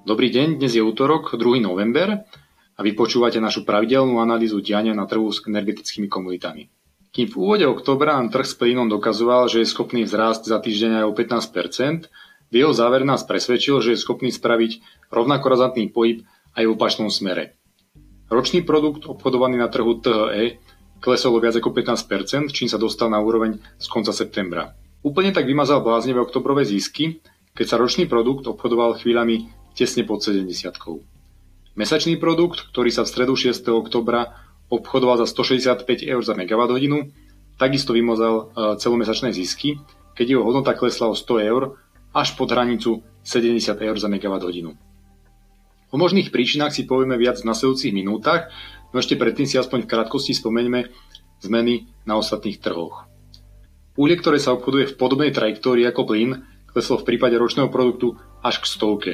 Dobrý deň, dnes je útorok, 2. november a vy počúvate našu pravidelnú analýzu diania na trhu s energetickými komunitami. Kým v úvode oktobra nám trh s plynom dokazoval, že je schopný vzrásť za týždeň aj o 15%, v jeho záver nás presvedčil, že je schopný spraviť rovnako razantný pohyb aj v opačnom smere. Ročný produkt obchodovaný na trhu THE klesol o viac ako 15%, čím sa dostal na úroveň z konca septembra. Úplne tak vymazal bláznivé oktobrové zisky, keď sa ročný produkt obchodoval chvíľami tesne pod 70. Mesačný produkt, ktorý sa v stredu 6. oktobra obchodoval za 165 eur za MWh, takisto vymazal e, celomesačné zisky, keď jeho hodnota klesla o 100 eur až pod hranicu 70 eur za MWh. O možných príčinách si povieme viac v nasledujúcich minútach, no ešte predtým si aspoň v krátkosti spomeňme zmeny na ostatných trhoch. Uhlie, ktoré sa obchoduje v podobnej trajektórii ako plyn, kleslo v prípade ročného produktu až k stovke.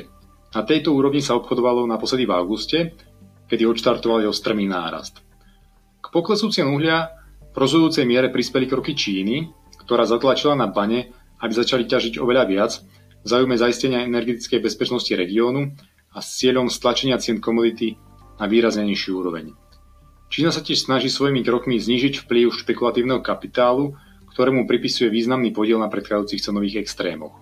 Na tejto úrovni sa obchodovalo naposledy v auguste, kedy odštartoval jeho strmý nárast. K poklesu cien uhlia v rozhodujúcej miere prispeli kroky Číny, ktorá zatlačila na bane, aby začali ťažiť oveľa viac v záujme zaistenia energetickej bezpečnosti regiónu a s cieľom stlačenia cien komodity na výrazne nižší úroveň. Čína sa tiež snaží svojimi krokmi znížiť vplyv špekulatívneho kapitálu, ktorému pripisuje významný podiel na predchádzajúcich cenových extrémoch.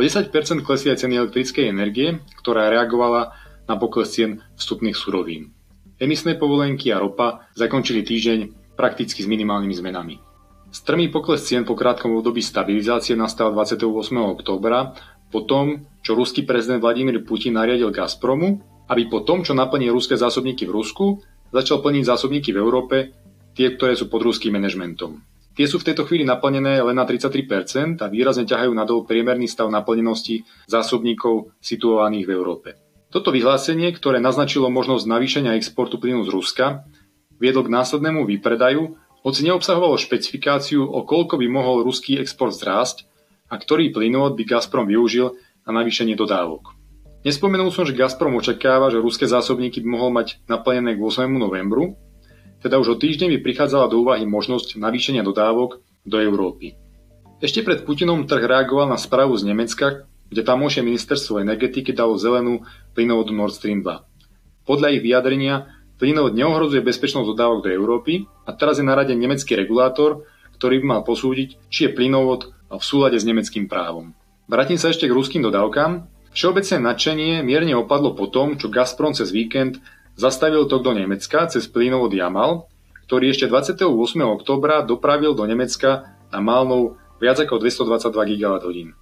O 10% klesli aj ceny elektrickej energie, ktorá reagovala na pokles cien vstupných surovín. Emisné povolenky a ropa zakončili týždeň prakticky s minimálnymi zmenami. Strmý pokles cien po krátkom období stabilizácie nastal 28. októbra po tom, čo ruský prezident Vladimír Putin nariadil Gazpromu, aby po tom, čo naplní ruské zásobníky v Rusku, začal plniť zásobníky v Európe, tie, ktoré sú pod ruským manažmentom. Tie sú v tejto chvíli naplnené len na 33% a výrazne ťahajú nadol priemerný stav naplnenosti zásobníkov situovaných v Európe. Toto vyhlásenie, ktoré naznačilo možnosť navýšenia exportu plynu z Ruska, viedlo k následnému výpredaju, hoci neobsahovalo špecifikáciu, o koľko by mohol ruský export zrásť a ktorý plynovod by Gazprom využil na navýšenie dodávok. Nespomenul som, že Gazprom očakáva, že ruské zásobníky by mohol mať naplnené k 8. novembru, teda už o týždeň by prichádzala do úvahy možnosť navýšenia dodávok do Európy. Ešte pred Putinom trh reagoval na správu z Nemecka, kde tamojšie ministerstvo energetiky dalo zelenú plynovodu Nord Stream 2. Podľa ich vyjadrenia plynovod neohrozuje bezpečnosť dodávok do Európy a teraz je na rade nemecký regulátor, ktorý by mal posúdiť, či je plynovod v súlade s nemeckým právom. Vrátim sa ešte k ruským dodávkam. Všeobecné nadšenie mierne opadlo po tom, čo Gazprom cez víkend Zastavil tok do Nemecka cez plynovod Jamal, ktorý ešte 28. oktobra dopravil do Nemecka na Malnov viac ako 222 GWh.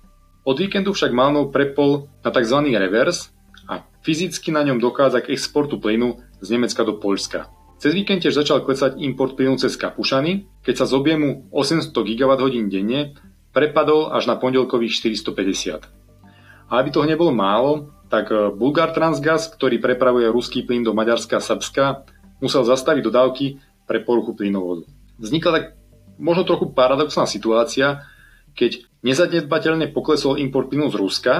Od víkendu však Malnov prepol na tzv. revers a fyzicky na ňom dochádza k exportu plynu z Nemecka do Poľska. Cez víkend tiež začal klesať import plynu cez Kapušany, keď sa z objemu 800 GWh denne prepadol až na pondelkových 450. A aby toho nebolo málo, tak e, Bulgar Transgas, ktorý prepravuje ruský plyn do Maďarska a Srbska, musel zastaviť dodávky pre poruchu plynovodu. Vznikla tak možno trochu paradoxná situácia, keď nezadnebateľne poklesol import plynu z Ruska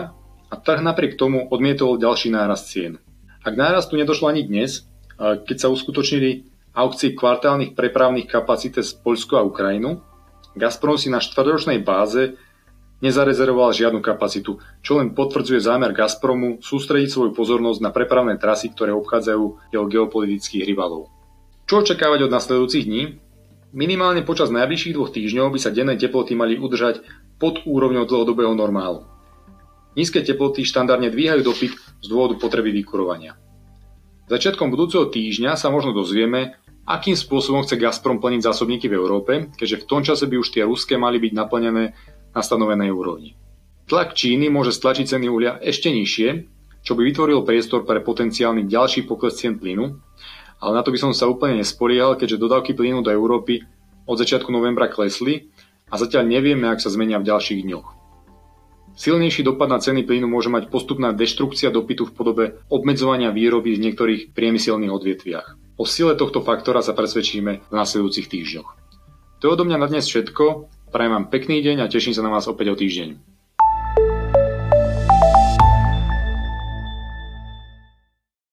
a trh napriek tomu odmietol ďalší nárast cien. Ak nárastu nedošlo ani dnes, keď sa uskutočnili aukcie kvartálnych prepravných kapacít z Poľsku a Ukrajinu, Gazprom si na štvrťročnej báze nezarezervoval žiadnu kapacitu, čo len potvrdzuje zámer Gazpromu sústrediť svoju pozornosť na prepravné trasy, ktoré obchádzajú jeho geopolitických rivalov. Čo očakávať od nasledujúcich dní? Minimálne počas najbližších dvoch týždňov by sa denné teploty mali udržať pod úrovňou dlhodobého normálu. Nízke teploty štandardne dvíhajú dopyt z dôvodu potreby vykurovania. Začiatkom budúceho týždňa sa možno dozvieme, akým spôsobom chce Gazprom plniť zásobníky v Európe, keďže v tom čase by už tie ruské mali byť naplnené na stanovenej úrovni. Tlak Číny môže stlačiť ceny uhlia ešte nižšie, čo by vytvoril priestor pre potenciálny ďalší pokles cien plynu, ale na to by som sa úplne nespoliehal, keďže dodávky plynu do Európy od začiatku novembra klesli a zatiaľ nevieme, ak sa zmenia v ďalších dňoch. Silnejší dopad na ceny plynu môže mať postupná deštrukcia dopytu v podobe obmedzovania výroby v niektorých priemyselných odvetviach. O sile tohto faktora sa presvedčíme v nasledujúcich týždňoch. To je odo mňa na dnes všetko. Prajem vám pekný deň a teším sa na vás opäť o týždeň.